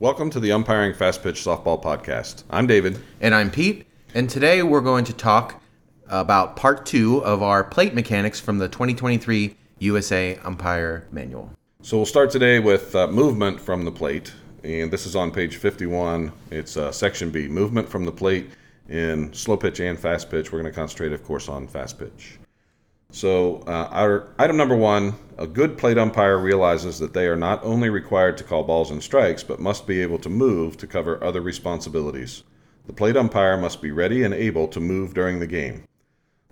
Welcome to the Umpiring Fast Pitch Softball Podcast. I'm David. And I'm Pete. And today we're going to talk about part two of our plate mechanics from the 2023 USA Umpire Manual. So we'll start today with uh, movement from the plate. And this is on page 51. It's uh, section B movement from the plate in slow pitch and fast pitch. We're going to concentrate, of course, on fast pitch. So, uh, our item number one a good plate umpire realizes that they are not only required to call balls and strikes, but must be able to move to cover other responsibilities. The plate umpire must be ready and able to move during the game.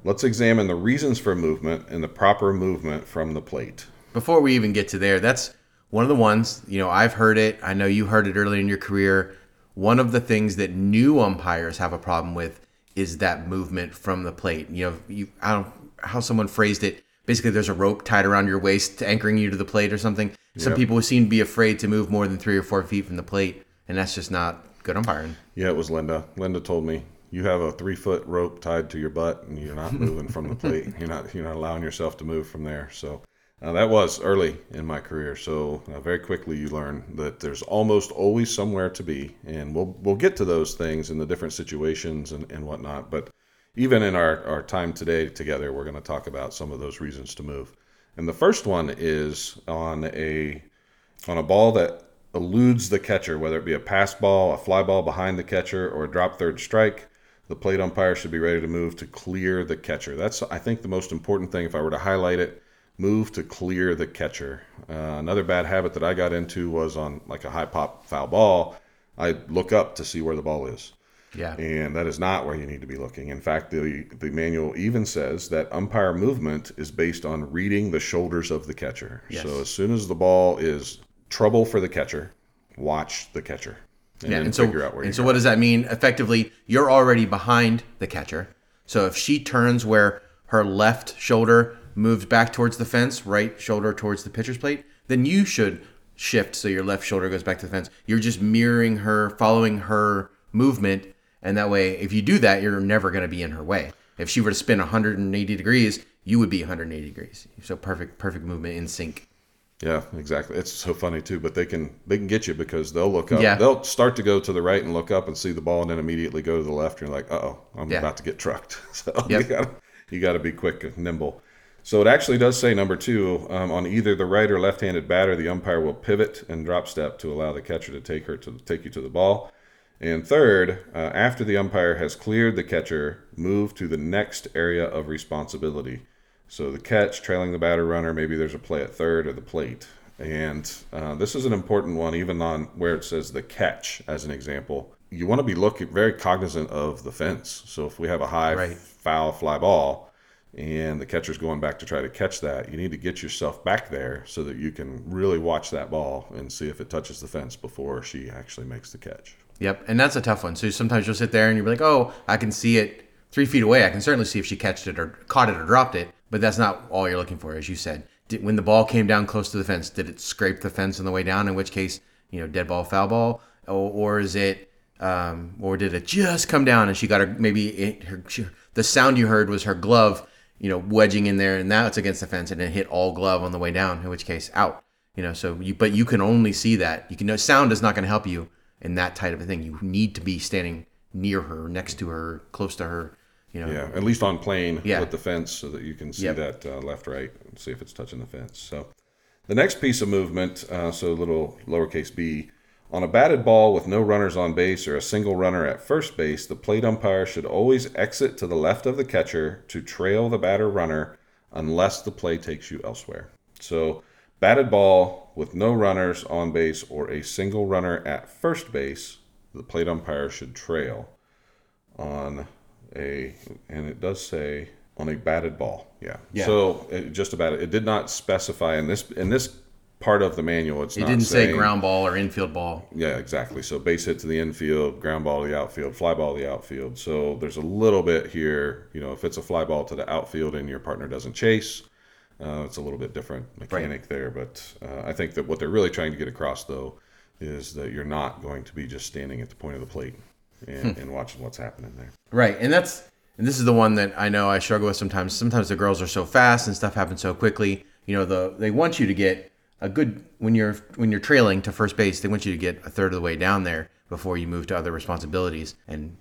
Let's examine the reasons for movement and the proper movement from the plate. Before we even get to there, that's one of the ones, you know, I've heard it. I know you heard it early in your career. One of the things that new umpires have a problem with is that movement from the plate. You know, you I don't how someone phrased it. Basically, there's a rope tied around your waist anchoring you to the plate or something. Some Yep. people seem to be afraid to move more than three or four feet from the plate, and that's just not good umpiring. Yeah, it was Linda. Linda told me you have a three foot rope tied to your butt, and you're not moving from the plate. You're not you're not allowing yourself to move from there. So uh, that was early in my career. So uh, very quickly you learn that there's almost always somewhere to be, and we'll we'll get to those things in the different situations and, and whatnot. But even in our, our time today together, we're going to talk about some of those reasons to move. And the first one is on a on a ball that eludes the catcher, whether it be a pass ball, a fly ball behind the catcher, or a drop third strike. The plate umpire should be ready to move to clear the catcher. That's, I think, the most important thing. If I were to highlight it, move to clear the catcher. Uh, another bad habit that I got into was on like a high pop foul ball. I look up to see where the ball is Yeah. and that is not where you need to be looking. In fact, the the manual even says that umpire movement is based on reading the shoulders of the catcher. Yes. So as soon as the ball is trouble for the catcher, watch the catcher and Yeah, and so figure out where and so what does that mean? Effectively, you're already behind the catcher. So if she turns where her left shoulder moves back towards the fence, right shoulder towards the pitcher's plate, then you should shift so your left shoulder goes back to the fence. You're just mirroring her, following her movement, and that way, if you do that, you're never going to be in her way. If she were to spin 180 degrees, you would be 180 degrees. So perfect, perfect movement in sync. Yeah, exactly. It's so funny too, but they can they can get you because they'll look up. Yeah. They'll start to go to the right and look up and see the ball, and then immediately go to the left. And you're like, uh oh, I'm Yeah. about to get trucked. So Yep. you got you got to be quick and nimble. So it actually does say number two um, on either the right or left-handed batter, the umpire will pivot and drop step to allow the catcher to take her to take you to the ball. And third, uh, after the umpire has cleared the catcher, move to the next area of responsibility. So the catch, trailing the batter runner, maybe there's a play at third or the plate. And uh, this is an important one, even on where it says the catch, as an example. You want to be looking very cognizant of the fence. So if we have a high Right. foul fly ball and the catcher's going back to try to catch that, you need to get yourself back there so that you can really watch that ball and see if it touches the fence before she actually makes the catch. Yep, and that's a tough one. So sometimes you'll sit there and you'll be like, "Oh, I can see it three feet away. I can certainly see if she catched it or caught it or dropped it." But that's not all you're looking for, as you said. Did, when the ball came down close to the fence, did it scrape the fence on the way down? In which case, you know, dead ball, foul ball, or, or is it, um, or did it just come down and she got her maybe it, her, she, the sound you heard was her glove, you know, wedging in there, and now it's against the fence and it hit all glove on the way down. In which case, out. You know, so you but you can only see that. You can know sound is not going to help you in that type of a thing. You need to be standing near her, next to her, close to her. You know, Yeah, at least on plane Yeah. with the fence so that you can see Yep. that uh, left, right, and see if it's touching the fence. So the next piece of movement, uh, so little lowercase b, on a batted ball with no runners on base or a single runner at first base, the plate umpire should always exit to the left of the catcher to trail the batter runner unless the play takes you elsewhere. So batted ball with no runners on base or a single runner at first base, the plate umpire should trail on a, and it does say on a batted ball. Yeah. Yeah. So it, just about it. It did not specify in this in this part of the manual. It's it not didn't say ground ball or infield ball. Yeah, exactly. So base hit to the infield, ground ball to the outfield, fly ball to the outfield. So there's a little bit here. You know, if it's a fly ball to the outfield and your partner doesn't chase, uh, it's a little bit different mechanic there. But uh, I think that what they're really trying to get across, though, is that you're not going to be just standing at the point of the plate and, and watching what's happening there. Right, and that's and this is the one that I know I struggle with sometimes. Sometimes the girls are so fast and stuff happens so quickly. You know, the they want you to get a good when you're when you're trailing to first base, they want you to get a third of the way down there before you move to other responsibilities. And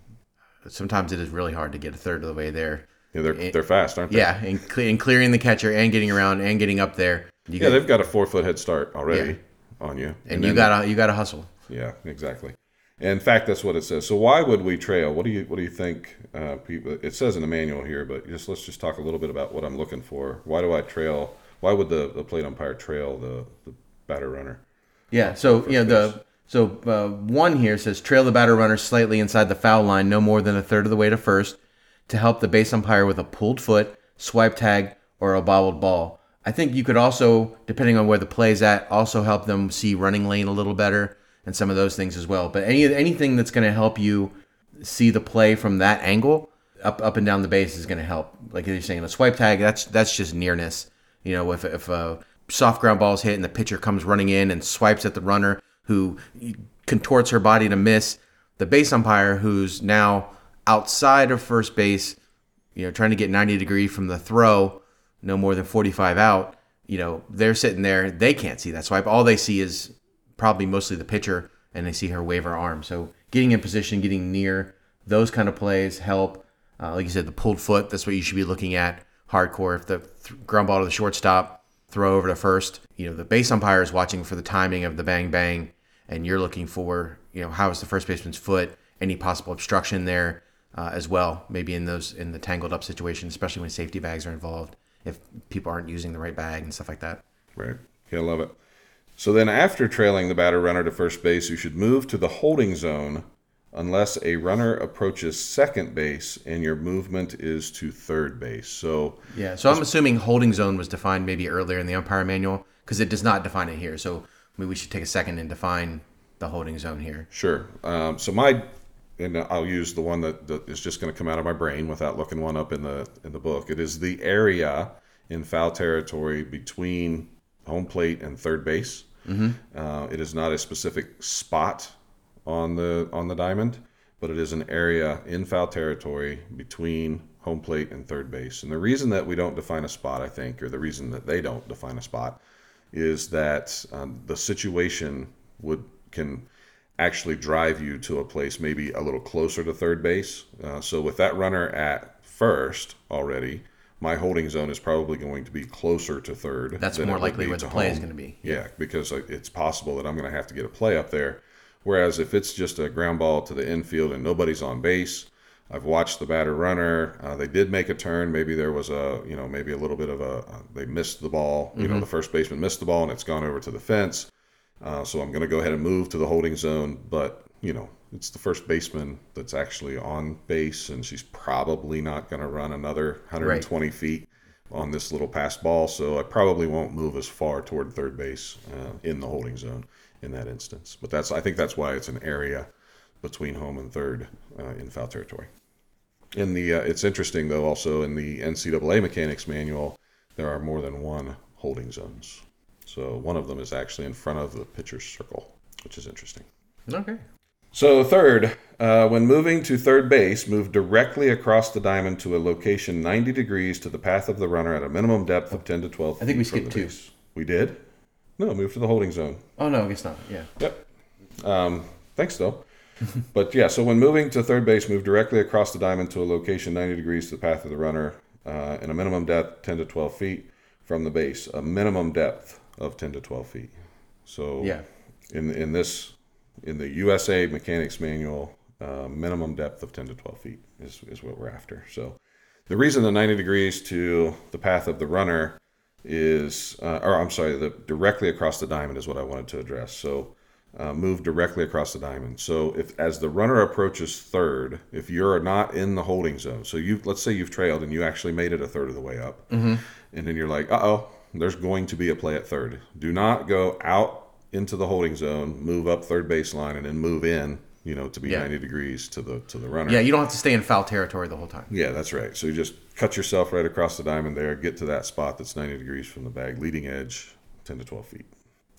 sometimes it is really hard to get a third of the way there. Yeah, they're they're fast, aren't they? Yeah, and, cle and clearing the catcher and getting around and getting up there. Yeah, got, they've got a four foot head start already on you. and you gotta you gotta hustle. Yeah, exactly. In fact, that's what it says. So why would we trail? What do you what do you think? Uh, people, it says in the manual here, but just let's just talk a little bit about what I'm looking for. Why do I trail? Why would the, the plate umpire trail the, the batter runner? Yeah. So you know the so uh, one here says trail the batter runner slightly inside the foul line, no more than a third of the way to first, to help the base umpire with a pulled foot, swipe tag, or a bobbled ball. I think you could also, depending on where the play's at, also help them see running lane a little better and some of those things as well. But any anything that's going to help you see the play from that angle, up up and down the base is going to help. Like you're saying, a swipe tag, that's that's just nearness. You know, if if a soft ground ball is hit and the pitcher comes running in and swipes at the runner who contorts her body to miss, the base umpire who's now outside of first base, you know, trying to get 90 degree from the throw, no more than 45 out, you know, they're sitting there, they can't see that swipe. All they see is probably mostly the pitcher and they see her wave her arm. So getting in position, getting near those kind of plays help. Uh, like you said, the pulled foot, that's what you should be looking at hardcore. If the th- ground ball to the shortstop, throw over to first, you know, the base umpire is watching for the timing of the bang bang and you're looking for, you know, how is the first baseman's foot, any possible obstruction there uh, as well, maybe in those, in the tangled up situation, especially when safety bags are involved, if people aren't using the right bag and stuff like that. Right. Yeah, I love it. So then, after trailing the batter runner to first base, you should move to the holding zone unless a runner approaches second base and your movement is to third base. So Yeah, so I'm assuming holding zone was defined maybe earlier in the umpire manual because it does not define it here. So maybe we should take a second and define the holding zone here. Sure. Um, so my, and I'll use the one that, that is just going to come out of my brain without looking one up in the in the book. It is the area in foul territory between home plate and third base. Uh, it is not a specific spot on the on the diamond, but it is an area in foul territory between home plate and third base. And the reason that we don't define a spot, I think, or the reason that they don't define a spot, is that um, the situation would can actually drive you to a place maybe a little closer to third base. Uh, so with that runner at first already, my holding zone is probably going to be closer to third. That's more likely where the play is going to be. Yeah, because it's possible that I'm going to have to get a play up there. Whereas if it's just a ground ball to the infield and nobody's on base, I've watched the batter runner. Uh, they did make a turn. Maybe there was a, you know, maybe a little bit of a, uh, they missed the ball. You know, the first baseman missed the ball and it's gone over to the fence. Uh, so I'm going to go ahead and move to the holding zone. But, you know, it's the first baseman that's actually on base and she's probably not going to run another 120 feet on this little pass ball. So I probably won't move as far toward third base uh, in the holding zone in that instance. But that's, I think that's why it's an area between home and third uh, in foul territory. In the, uh, it's interesting though. Also in the NCAA mechanics manual, there are more than one holding zones. So one of them is actually in front of the pitcher's circle, which is interesting. Okay. So third, uh, when moving to third base, move directly across the diamond to a location 90 degrees to the path of the runner at a minimum depth of 10 to 12 I think we skipped two. base. We did? No, move to the holding zone. Oh, no, I guess not. Yeah. Yep. Um, thanks, though. but yeah, so when moving to third base, move directly across the diamond to a location 90 degrees to the path of the runner uh, and a minimum depth 10 to 12 feet from the base. A minimum depth of 10 to 12 feet. So Yeah. in in this in the USA Mechanics Manual, uh, minimum depth of 10 to 12 feet is, is what we're after. So the reason the 90 degrees to the path of the runner is, uh, or I'm sorry, the directly across the diamond is what I wanted to address. So uh, move directly across the diamond. So if as the runner approaches third, if you're not in the holding zone, so you let's say you've trailed and you actually made it a third of the way up, and then you're like, uh oh, there's going to be a play at third. Do not go out into the holding zone, move up third baseline, and then move in, you know, to be Yeah. 90 degrees to the to the runner. Yeah, you don't have to stay in foul territory the whole time. Yeah, that's right. So you just cut yourself right across the diamond there, get to that spot that's 90 degrees from the bag, leading edge, 10 to 12 feet.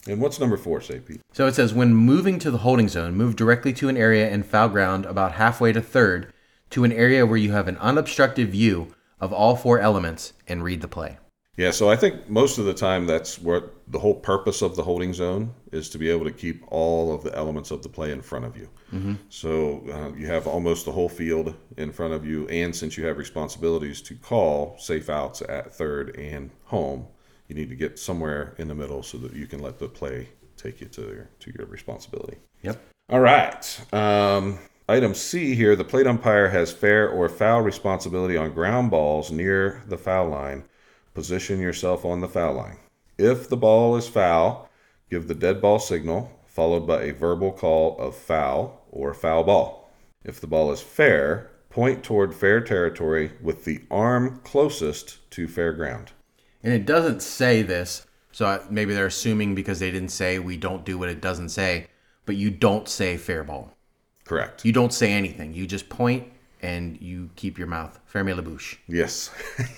And what's number four say, Pete? So it says when moving to the holding zone, move directly to an area in foul ground about halfway to third to an area where you have an unobstructed view of all four elements and read the play. Yeah, so I think most of the time that's what the whole purpose of the holding zone is to be able to keep all of the elements of the play in front of you. Mm-hmm. So uh, you have almost the whole field in front of you, and since you have responsibilities to call safe outs at third and home, you need to get somewhere in the middle so that you can let the play take you to your to your responsibility. Yep. All right. Um, item C here: the plate umpire has fair or foul responsibility on ground balls near the foul line position yourself on the foul line. If the ball is foul, give the dead ball signal, followed by a verbal call of foul or foul ball. If the ball is fair, point toward fair territory with the arm closest to fair ground. And it doesn't say this, so maybe they're assuming because they didn't say we don't do what it doesn't say, but you don't say fair ball. Correct. You don't say anything. You just point and you keep your mouth. Ferme la bouche. Yes.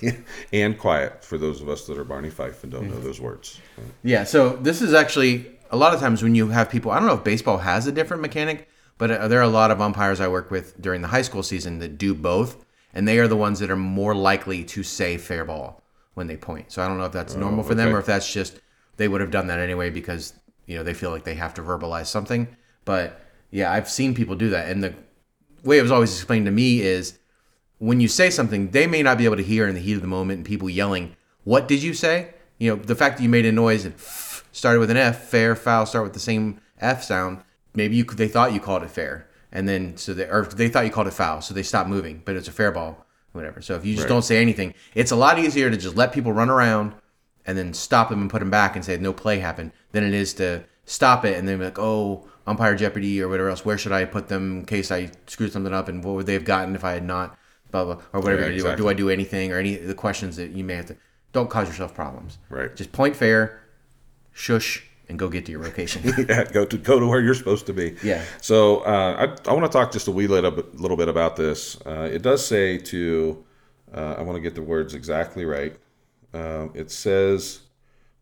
and quiet for those of us that are Barney Fife and don't mm-hmm. know those words. Yeah, so this is actually a lot of times when you have people, I don't know if baseball has a different mechanic, but uh, there are a lot of umpires I work with during the high school season that do both, and they are the ones that are more likely to say fair ball when they point. So I don't know if that's oh, normal for okay. them or if that's just they would have done that anyway because, you know, they feel like they have to verbalize something. But yeah, I've seen people do that. And the way it was always explained to me is when you say something, they may not be able to hear in the heat of the moment and people yelling, What did you say? You know, the fact that you made a noise and started with an F, fair, foul, start with the same F sound. Maybe you they thought you called it fair, and then so they or they thought you called it foul, so they stopped moving, but it's a fair ball, whatever. So if you just right. don't say anything, it's a lot easier to just let people run around and then stop them and put them back and say no play happened than it is to stop it and then be like, oh, umpire jeopardy or whatever else. Where should I put them in case I screwed something up, and what would they have gotten if I had not? Blah blah, or whatever. Yeah, exactly. do. do I do anything or any the questions that you may have to? Don't cause yourself problems. Right. Just point fair, shush, and go get to your location. yeah, go to go to where you're supposed to be. Yeah. So uh, I, I want to talk just a wee little little bit about this. Uh, it does say to, uh, I want to get the words exactly right. Um, it says,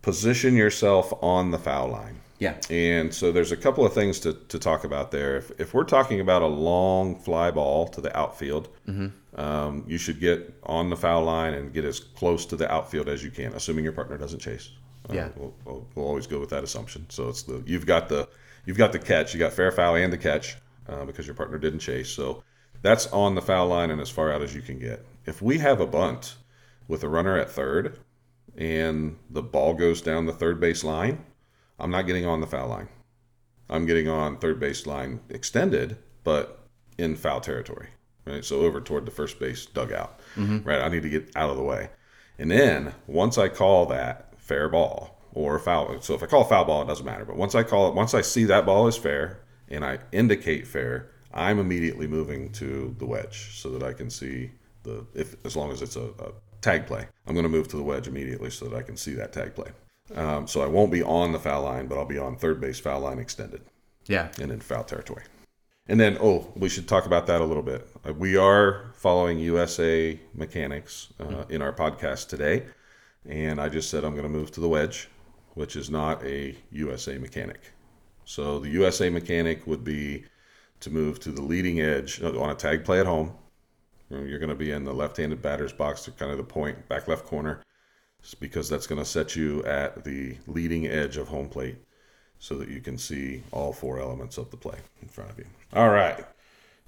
position yourself on the foul line. Yeah. And so there's a couple of things to, to talk about there. If, if we're talking about a long fly ball to the outfield, mm-hmm. um, you should get on the foul line and get as close to the outfield as you can, assuming your partner doesn't chase. Uh, yeah. We'll, we'll, we'll, always go with that assumption. So it's the you've got the you've got the catch, you got fair foul and the catch uh, because your partner didn't chase. So that's on the foul line and as far out as you can get. If we have a bunt with a runner at third and the ball goes down the third base line I'm not getting on the foul line. I'm getting on third base line extended, but in foul territory. Right. So over toward the first base dugout. Mm-hmm. Right. I need to get out of the way. And then once I call that fair ball or foul, so if I call a foul ball, it doesn't matter. But once I call it, once I see that ball is fair and I indicate fair, I'm immediately moving to the wedge so that I can see the if as long as it's a, a tag play, I'm going to move to the wedge immediately so that I can see that tag play. Um, so I won't be on the foul line, but I'll be on third base foul line extended. Yeah. And in foul territory. And then, oh, we should talk about that a little bit. Uh, we are following USA mechanics uh, mm-hmm. in our podcast today. And I just said I'm going to move to the wedge, which is not a USA mechanic. So the USA mechanic would be to move to the leading edge uh, on a tag play at home. You're going to be in the left handed batter's box, to kind of the point, back left corner because that's going to set you at the leading edge of home plate so that you can see all four elements of the play in front of you. All right.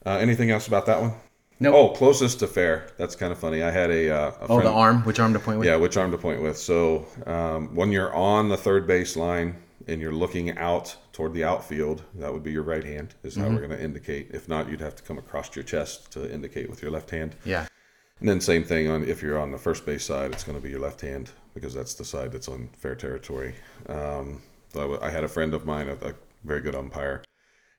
Uh, anything else about that one? No. Nope. Oh, closest to fair. That's kind of funny. I had a, uh, a oh the arm. Which arm to point with? Yeah, which arm to point with. So um, when you're on the third base line and you're looking out toward the outfield, that would be your right hand. Is how mm-hmm. we're going to indicate. If not, you'd have to come across your chest to indicate with your left hand. Yeah. And then same thing on if you're on the first base side, it's going to be your left hand because that's the side that's on fair territory. Um, I had a friend of mine, a, a very good umpire,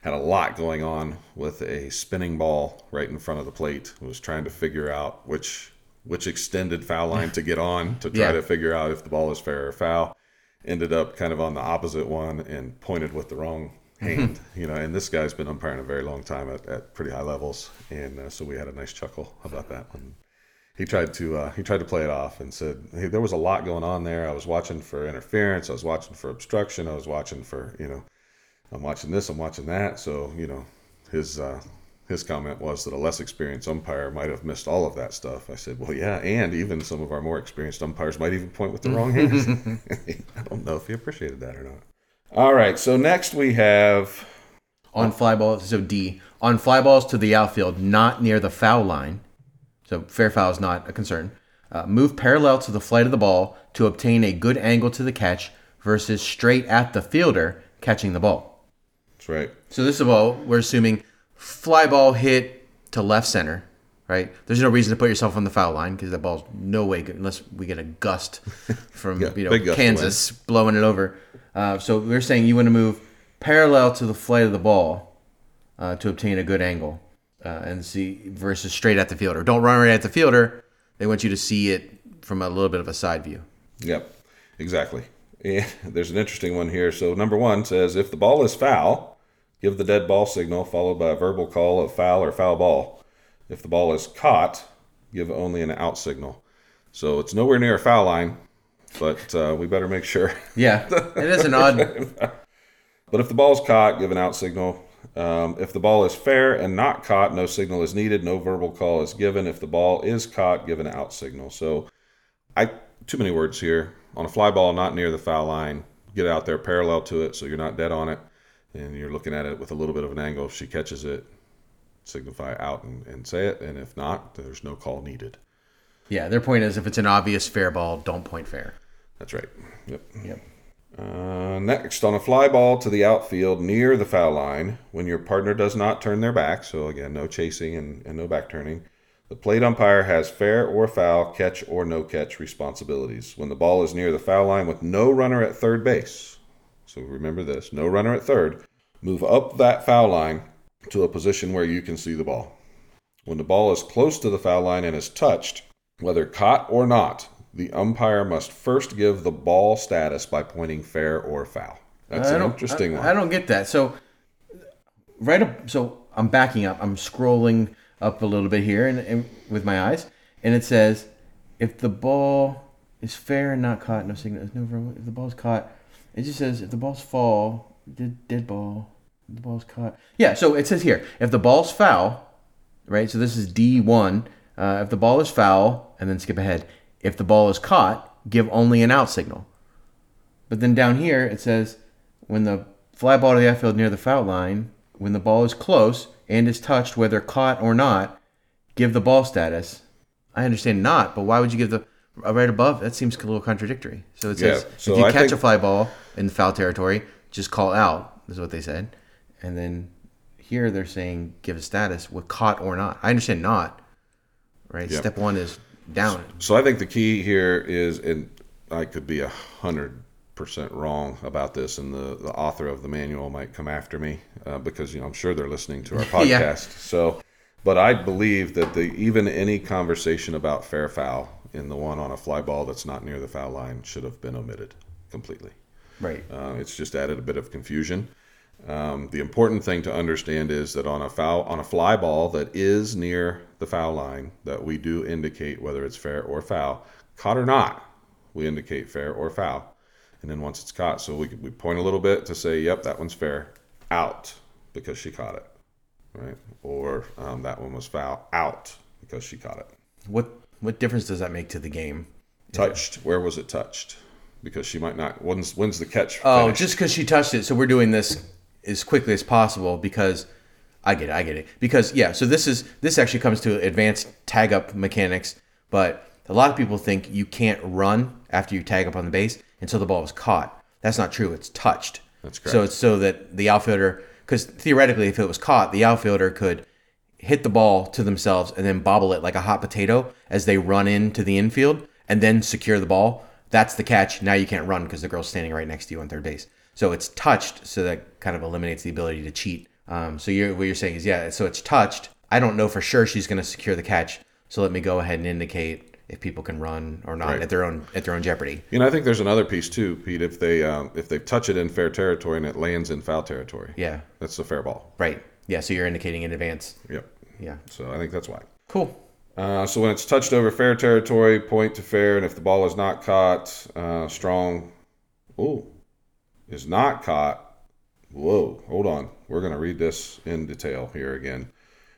had a lot going on with a spinning ball right in front of the plate. Was trying to figure out which which extended foul line to get on to try yeah. to figure out if the ball is fair or foul. Ended up kind of on the opposite one and pointed with the wrong hand. you know, and this guy's been umpiring a very long time at, at pretty high levels, and uh, so we had a nice chuckle about that one he tried to uh, he tried to play it off and said hey, there was a lot going on there. I was watching for interference. I was watching for obstruction. I was watching for you know I'm watching this. I'm watching that. So you know his uh, his comment was that a less experienced umpire might have missed all of that stuff. I said, well, yeah, and even some of our more experienced umpires might even point with the wrong hands. I don't know if he appreciated that or not. All right, so next we have on fly balls. So D on fly balls to the outfield, not near the foul line. So fair foul is not a concern. Uh, move parallel to the flight of the ball to obtain a good angle to the catch versus straight at the fielder catching the ball. That's right. So this is a ball. We're assuming fly ball hit to left center, right? There's no reason to put yourself on the foul line because that ball's no way good unless we get a gust from Yeah, you know Kansas blowing it over. Uh, so we're saying you want to move parallel to the flight of the ball uh, to obtain a good angle uh, and see versus straight at the fielder. Don't run right at the fielder. They want you to see it from a little bit of a side view. Yep, exactly. And there's an interesting one here. So number one says if the ball is foul, give the dead ball signal followed by a verbal call of foul or foul ball. If the ball is caught, give only an out signal. So it's nowhere near a foul line, but uh, we better make sure. Yeah, it is an odd. But if the ball is caught, give an out signal. Um, if the ball is fair and not caught, no signal is needed. No verbal call is given. If the ball is caught, give an out signal. So, I too many words here. On a fly ball, not near the foul line, get out there parallel to it, so you're not dead on it, and you're looking at it with a little bit of an angle. If she catches it, signify out and, and say it. And if not, there's no call needed. Yeah, their point is if it's an obvious fair ball, don't point fair. That's right. Yep. Yep. Uh, next, on a fly ball to the outfield near the foul line, when your partner does not turn their back, so again, no chasing and, and no back turning, the plate umpire has fair or foul, catch or no catch responsibilities. When the ball is near the foul line with no runner at third base, so remember this no runner at third, move up that foul line to a position where you can see the ball. When the ball is close to the foul line and is touched, whether caught or not, the umpire must first give the ball status by pointing fair or foul. That's I an interesting I, one. I don't get that. So, right up. So I'm backing up. I'm scrolling up a little bit here, and, and with my eyes, and it says, if the ball is fair and not caught, no signal. No, if the ball's caught, it just says if the balls fall, dead, dead ball. if The ball's caught. Yeah. So it says here, if the ball's foul, right? So this is D one. Uh, if the ball is foul, and then skip ahead. If the ball is caught, give only an out signal. But then down here it says when the fly ball to the outfield near the foul line, when the ball is close and is touched, whether caught or not, give the ball status. I understand not, but why would you give the uh, right above? That seems a little contradictory. So it says Yeah, so if you I catch think- a fly ball in the foul territory, just call out. Is what they said, and then here they're saying give a status with caught or not. I understand not. Right. Yeah. Step one is down. So I think the key here is, and I could be a hundred percent wrong about this, and the, the author of the manual might come after me uh, because you know I'm sure they're listening to our podcast. Yeah. So, but I believe that the even any conversation about fair foul in the one on a fly ball that's not near the foul line should have been omitted completely. Right. Uh, it's just added a bit of confusion. Um, the important thing to understand is that on a foul on a fly ball that is near the foul line, that we do indicate whether it's fair or foul, caught or not. We indicate fair or foul, and then once it's caught, so we we point a little bit to say, "Yep, that one's fair." Out because she caught it, right? Or um, that one was foul. Out because she caught it. What what difference does that make to the game? Touched. Where was it touched? Because she might not. When's when's the catch? Oh, finished? just because she touched it. So we're doing this as quickly as possible because I get it. I get it. Because yeah. So this is this actually comes to advanced tag up mechanics, but a lot of people think you can't run after you tag up on the base until the ball is caught. That's not true. It's touched. That's correct. So it's so that the outfielder, because theoretically, if it was caught, the outfielder could hit the ball to themselves and then bobble it like a hot potato as they run into the infield and then secure the ball. That's the catch. Now you can't run because the girl's standing right next to you on third base. So it's touched, so that kind of eliminates the ability to cheat. Um, so you're, what you're saying is, yeah, so it's touched. I don't know for sure she's going to secure the catch. So let me go ahead and indicate if people can run or not Right. at their own at their own jeopardy. You know, I think there's another piece too, Pete. If they um, if they touch it in fair territory and it lands in foul territory, Yeah, that's the fair ball. right. Yeah, so you're indicating in advance. Yep. Yeah, So I think that's why. cool. Uh, so when it's touched over fair territory, point to fair, and if the ball is not caught, uh, strong. Oh, is not caught. Whoa, hold on. We're going to read this in detail here again.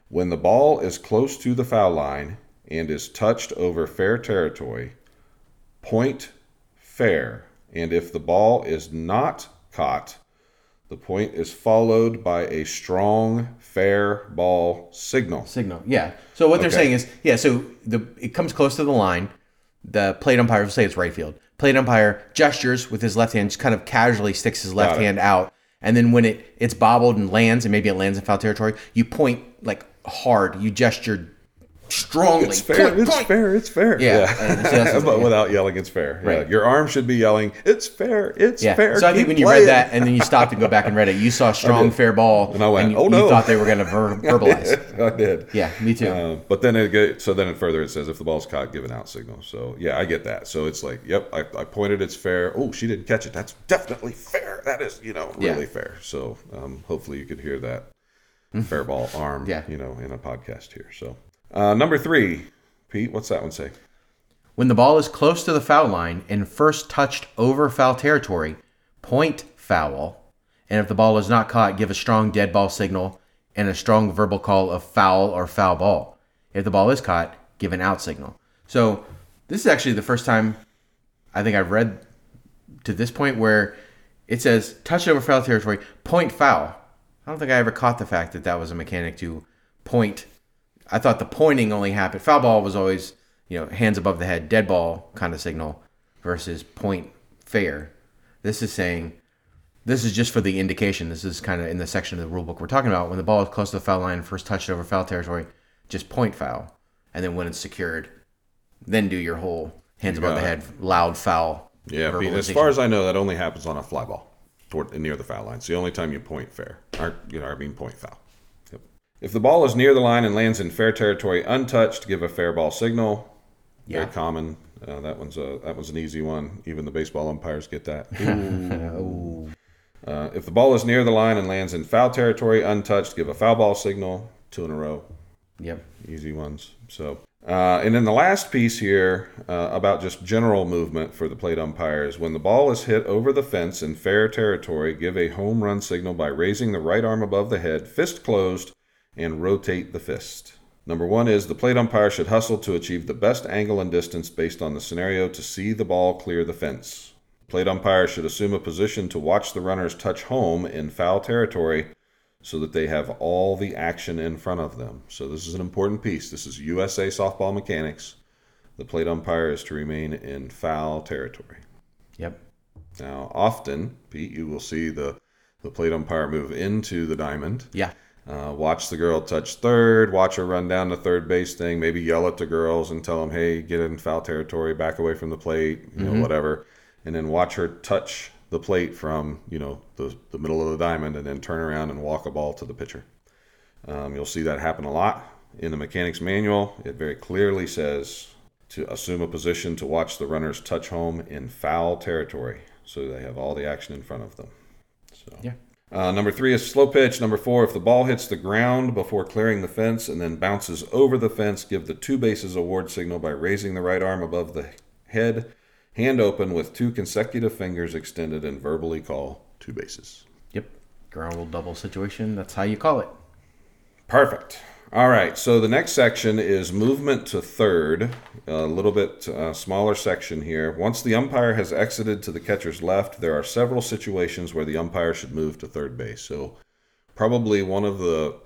When the ball is close to the foul line and is touched over fair territory, point fair. And if the ball is not caught, the point is followed by a strong fair ball signal. Signal. Yeah. So what they're Okay. saying is, yeah. So the it comes close to the line. The plate umpire will say it's right field. Plate umpire gestures with his left hand, just kind of casually sticks his left hand out, and then when it it's bobbled and lands, and maybe it lands in foul territory, you point like hard. You gesture strongly. It's fair. Point, it's point. fair. It's fair. Yeah, and so but without yelling, it's fair. Yeah. Right. Your arm should be yelling, "It's fair. It's Yeah. fair." So I think keep when you playing." read that and then you stopped and go back and read it, you saw strong fair ball, And I went, you, "Oh, you thought they were going to ver- verbalize. I did. Yeah, me too. Uh, but then it get, so then it further it says if the ball's caught, give an out signal. So yeah, I get that. So it's like, yep, I, I pointed, it's fair. Oh, she didn't catch it. That's definitely fair. That is, you know, Yeah. really fair. So um, hopefully you could hear that fair ball arm, Yeah. you know, in a podcast here. So uh, number three, Pete, what's that one say? When the ball is close to the foul line and first touched over foul territory, point foul. And if the ball is not caught, give a strong dead ball signal and a strong verbal call of foul or foul ball. If the ball is caught, give an out signal. So this is actually the first time I think I've read to this point where it says touch over foul territory, point foul. I don't think I ever caught the fact that that was a mechanic to point. I thought the pointing only happened. Foul ball was always, you know, hands above the head, dead ball kind of signal versus point fair. This is saying this is just for the indication. This is kind of in the section of the rule book we're talking about. When the ball is close to the foul line, first touched over foul territory, just point foul. And then when it's secured, then do your whole hands above the head, loud foul. Yeah, as far as I know, that only happens on a fly ball toward near the foul line. It's the only time you point fair, or you know, I mean point foul. Yep. If the ball is near the line and lands in fair territory untouched, give a fair ball signal. Yeah. Very common. Uh, that one's a that one's an easy one. Even the baseball umpires get that. Uh, if the ball is near the line and lands in foul territory untouched, give a foul ball signal. Two in a row Yep. easy ones. So, uh, and then the last piece here uh, about just general movement for the plate umpires: when the ball is hit over the fence in fair territory, give a home run signal by raising the right arm above the head, fist closed, and rotate the fist. Number one is the plate umpire should hustle to achieve the best angle and distance based on the scenario to see the ball clear the fence. Plate umpire should assume a position to watch the runners touch home in foul territory so that they have all the action in front of them. So this is an important piece. This is USA softball mechanics. The plate umpire is to remain in foul territory. Yep. Now, often, Pete, you will see the the plate umpire move into the diamond. Yeah. Uh, watch the girl touch third. Watch her run down the third base thing. Maybe yell at the girls and tell them, "Hey, get in foul territory. Back away from the plate. You know, whatever." And then watch her touch the plate from you know the the middle of the diamond, and then turn around and walk a ball to the pitcher. Um, you'll see that happen a lot in the mechanics manual. It very clearly says to assume a position to watch the runners touch home in foul territory, so they have all the action in front of them. So. Yeah. Uh, number three is slow pitch. Number four, if the ball hits the ground before clearing the fence and then bounces over the fence, give the two bases award signal by raising the right arm above the head, hand open with two consecutive fingers extended, and verbally call two bases. Yep. Ground rule double situation. That's how you call it. Perfect. All right, so the next section is movement to third, a little bit uh, smaller section here. Once the umpire has exited to the catcher's left, there are several situations where the umpire should move to third base. So, probably one of the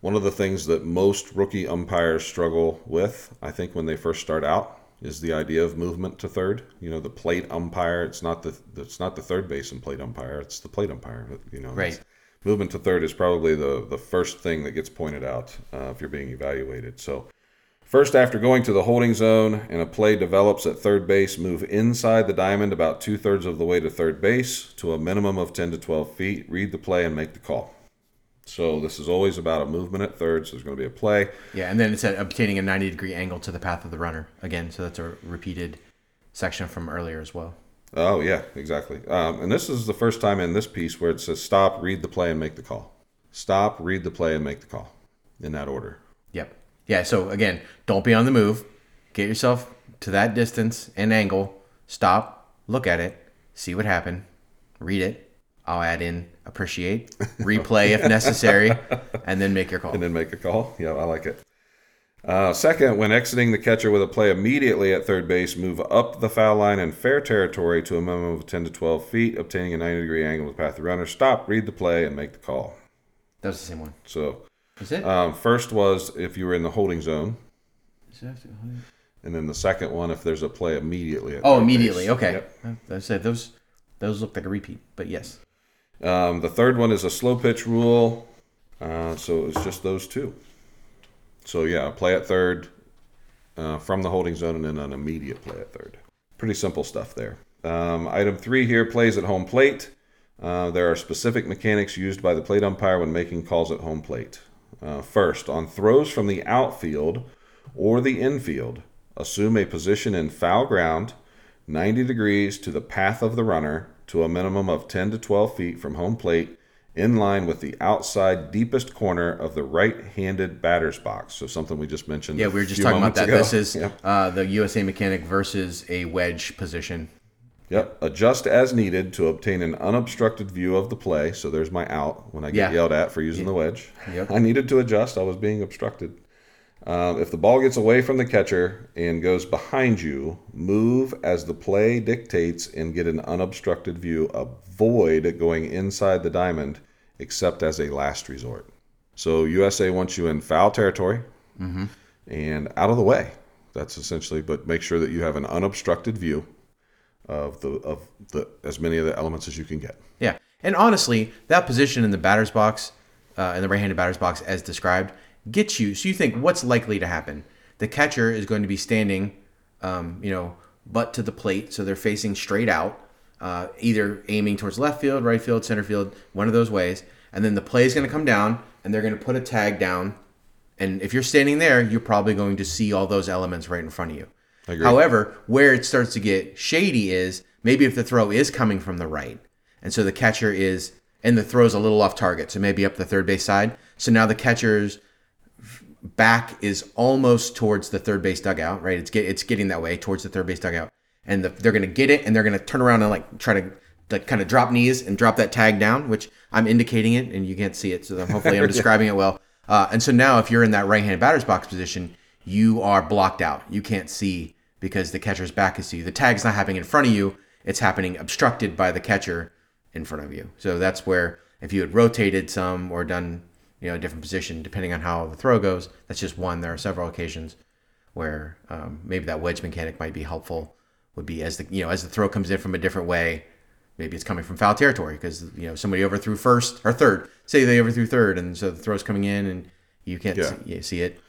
one of the things that most rookie umpires struggle with, I think, when they first start out, is the idea of movement to third. You know, the plate umpire. It's not the it's not the third baseman plate umpire. It's the plate umpire. You know, Right. Movement to third is probably the, the first thing that gets pointed out uh, if you're being evaluated. So, first, after going to the holding zone and a play develops at third base, move inside the diamond about two thirds of the way to third base to a minimum of 10 to 12 feet. Read the play and make the call. So, this is always about a movement at third. So, there's going to be a play. Yeah, and then it's obtaining a 90 degree angle to the path of the runner. Again, so that's a repeated section from earlier as well. Oh, yeah, exactly. Um, and this is the first time in this piece where it says stop, read the play, and make the call. Stop, read the play, and make the call in that order. Yep. Yeah, so again, don't be on the move. Get yourself to that distance and angle. Stop, look at it, see what happened, read it, I'll add in appreciate, replay if necessary, and then make your call. and then make a call. Yeah, I like it. Uh, second, when exiting the catcher with a play immediately at third base, move up the foul line in fair territory to a minimum of 10 to 12 feet, obtaining a 90 degree angle with the path of the runner. Stop, read the play, and make the call. That was the same one. So, Is it? um, first was if you were in the holding zone, Is it after- and then the second one if there's a play immediately. At oh, immediately. base. Okay. Yep. I said those. Those look like a repeat, but yes. Um, the third one is a slow pitch rule. Uh, so it's just those two. So yeah, play at third uh, from the holding zone and then an immediate play at third. Pretty simple stuff there. Um, item three here plays at home plate. Uh, there are specific mechanics used by the plate umpire when making calls at home plate. Uh, first, on throws from the outfield or the infield, assume a position in foul ground 90 degrees to the path of the runner to a minimum of 10 to 12 feet from home plate in line with the outside deepest corner of the right-handed batter's box. So something we just mentioned. Yeah, we were just talking about that. ago. This is Yep. uh, the USA mechanic versus a wedge position. Yep. Adjust as needed to obtain an unobstructed view of the play. So there's my out when I get Yeah. yelled at for using the wedge. Yep. I needed to adjust. I was being obstructed. Um, if the ball gets away from the catcher and goes behind you, move as the play dictates and get an unobstructed view. Avoid going inside the diamond except as a last resort. So USA wants you in foul territory and out of the way. That's essentially, but make sure that you have an unobstructed view of the of the as many of the elements as you can get. Yeah, and honestly, that position in the batter's box, uh, in the right-handed batter's box, as described, gets you. So you think, what's likely to happen? The catcher is going to be standing, um, you know, butt to the plate, so they're facing straight out, uh, either aiming towards left field, right field, center field, one of those ways. And then the play is going to come down, and they're going to put a tag down. And if you're standing there, you're probably going to see all those elements right in front of you. However, where it starts to get shady is maybe if the throw is coming from the right, and so the catcher is, and the throw's a little off target, so maybe up the third base side. So now the catcher's back is almost towards the third base dugout, right? It's get it's getting that way towards the third base dugout, and the, they're gonna get it, and they're gonna turn around and like try to like kind of drop knees and drop that tag down, which I'm indicating it, and you can't see it, so hopefully I'm describing it well. Uh, and so now, if you're in that right-handed batter's box position, you are blocked out. You can't see because the catcher's back is to you. The tag's not happening in front of you; it's happening obstructed by the catcher in front of you. So that's where if you had rotated some or done you know a different position depending on how the throw goes, that's just one. There are several occasions where um, maybe that wedge mechanic might be helpful. Would be as the you know as the throw comes in from a different way, maybe it's coming from foul territory because you know somebody overthrew first or third. Say they overthrew third, and so the throw's coming in and you can't Yeah. see, you see it.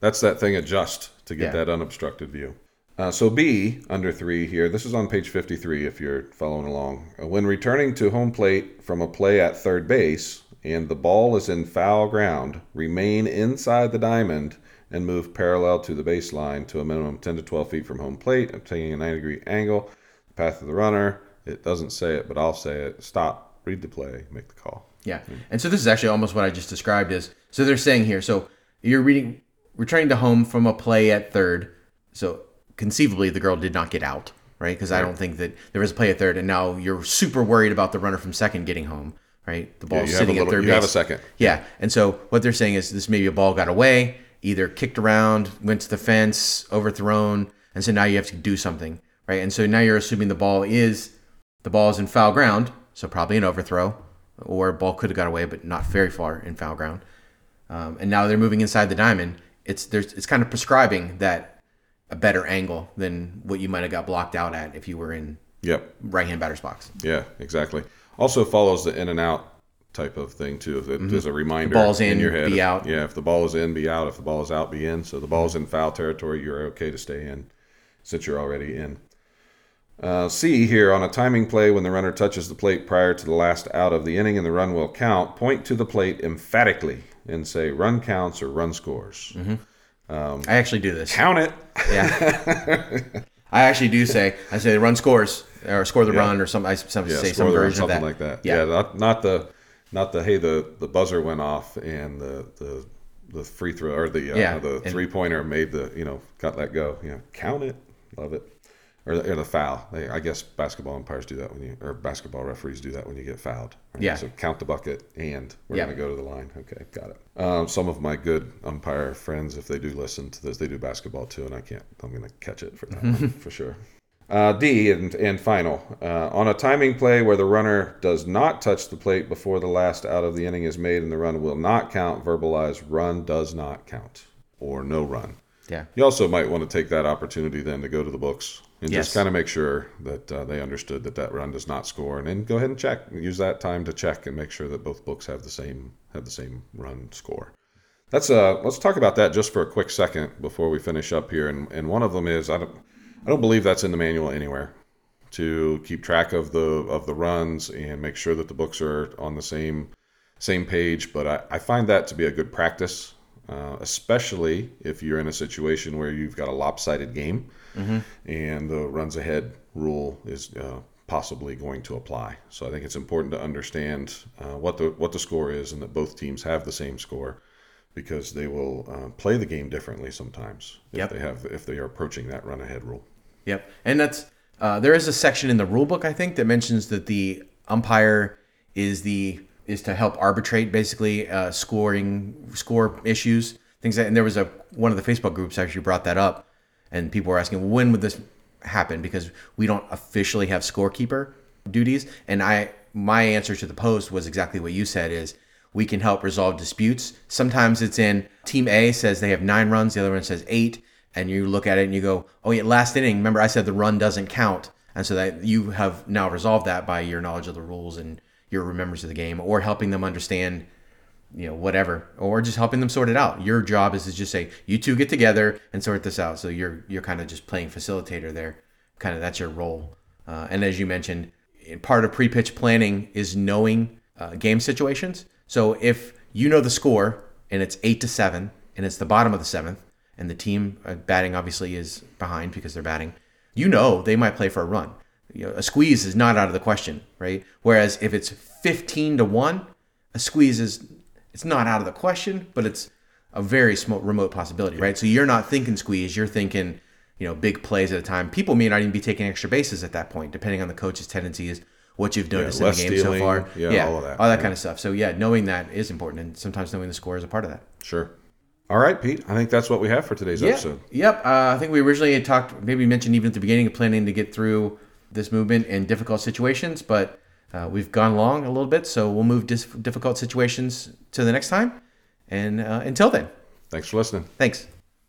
That's that thing adjust to get Yeah. that unobstructed view. Uh, so B under three here. This is on page 53 if you're following along. Uh, when returning to home plate from a play at third base and the ball is in foul ground, remain inside the diamond and move parallel to the baseline to a minimum 10 to 12 feet from home plate, obtaining a 90 degree angle. Path of the runner. It doesn't say it, but I'll say it. Stop. Read the play. Make the call. Yeah. And so this is actually almost what I just described is so they're saying here, so you're reading returning to home from a play at third. So conceivably the girl did not get out, right? Because I don't think that there was a play at third and now you're super worried about the runner from second getting home, right? The ball's a sitting little- at third you base. have a second. Yeah. And so what they're saying is this maybe a ball got away, either kicked around, went to the fence, overthrown, and so now you have to do something, right? And so now you're assuming the ball is the ball is in foul ground, so probably an overthrow, or a ball could have got away, but not very far in foul ground. Um, and now they're moving inside the diamond. It's there's it's kind of prescribing that a better angle than what you might have got blocked out at if you were in Yep. right hand batter's box. Yeah, exactly. Also follows the in and out type of thing too. If it- There's a reminder. Mm-hmm. ball's in, your head. be If- out. Yeah, if the ball is in, be out. If the ball is out, be in. So the ball's in foul territory, you're okay to stay in, since you're already in. Uh, C here on a timing play when the runner touches the plate prior to the last out of the inning and the run will count. Point to the plate emphatically and say run counts or run scores. I actually do this. Count it. Yeah. I actually do say I say run scores or score the run or some I some, Yeah, say some version of something that. like that. Yeah. Yeah, not not the not the hey the the buzzer went off and the the the free throw or the uh, Yeah, the three pointer made the you know got let go. Yeah, count it. Love it. Or the, or the foul. They, I guess basketball umpires do that when you, or basketball referees do that when you get fouled. right? Yeah. So count the bucket and we're Yeah. going to go to the line. Okay, got it. Um, some of my good umpire friends, if they do listen to this, they do basketball too, and I can't. I'm going to catch it for that one for sure. Uh, D and, and final. Uh, on a timing play where the runner does not touch the plate before the last out of the inning is made and the run will not count, verbalize run does not count or no run. Yeah. You also might want to take that opportunity then to go to the books and Yes. just kind of make sure that uh, they understood that that run does not score, and then go ahead and check. Use that time to check and make sure that both books have the same have the same run score. That's uh. Let's talk about that just for a quick second before we finish up here. And and one of them is I don't I don't believe that's in the manual anywhere to keep track of the of the runs and make sure that the books are on the same same page. But I, I find that to be a good practice, uh, especially if you're in a situation where you've got a lopsided game and the runs ahead rule is uh, possibly going to apply. So I think it's important to understand uh, what the what the score is and that both teams have the same score because they will uh, play the game differently sometimes if Yep. they have if they are approaching that run ahead rule. Yep. And that's uh, there is a section in the rule book I think that mentions that the umpire is the is to help arbitrate basically uh, scoring score issues things that and there was a one of the Facebook groups actually brought that up and people were asking when would this happen because we don't officially have scorekeeper duties and I my answer to the post was exactly what you said is we can help resolve disputes. Sometimes it's in team A says they have nine runs, the other one says eight, and you look at it and you go, oh yeah, last inning. Remember I said the run doesn't count, and so that you have now resolved that by your knowledge of the rules and your remembrance of the game, or helping them understand, you know, whatever, or just helping them sort it out. Your job is to just say, you two get together and sort this out. So you're you're kind of just playing facilitator there. Kind of that's your role. Uh, and as you mentioned, part of pre-pitch planning is knowing uh, game situations. So if you know the score and it's eight to seven, and it's the bottom of the seventh, and the team uh, batting obviously is behind because they're batting, you know they might play for a run. You know, a squeeze is not out of the question, right? Whereas if it's fifteen to one, a squeeze is it's not out of the question, but it's a very small remote possibility, right? So you're not thinking squeeze, you're thinking you know big plays at a time. People may not even be taking extra bases at that point, depending on the coach's tendencies, what you've noticed in the game stealing, so far, yeah, all of that, all that yeah. kind of stuff. So yeah, knowing that is important, and sometimes knowing the score is a part of that. Sure. All right, Pete. I think that's what we have for today's Yeah. episode. Yep. Uh, I think we originally had talked, maybe mentioned even at the beginning of planning to get through this movement in difficult situations, but uh, we've gone along a little bit, so we'll move dis- difficult situations to the next time. And uh, until then, Thanks for listening. thanks.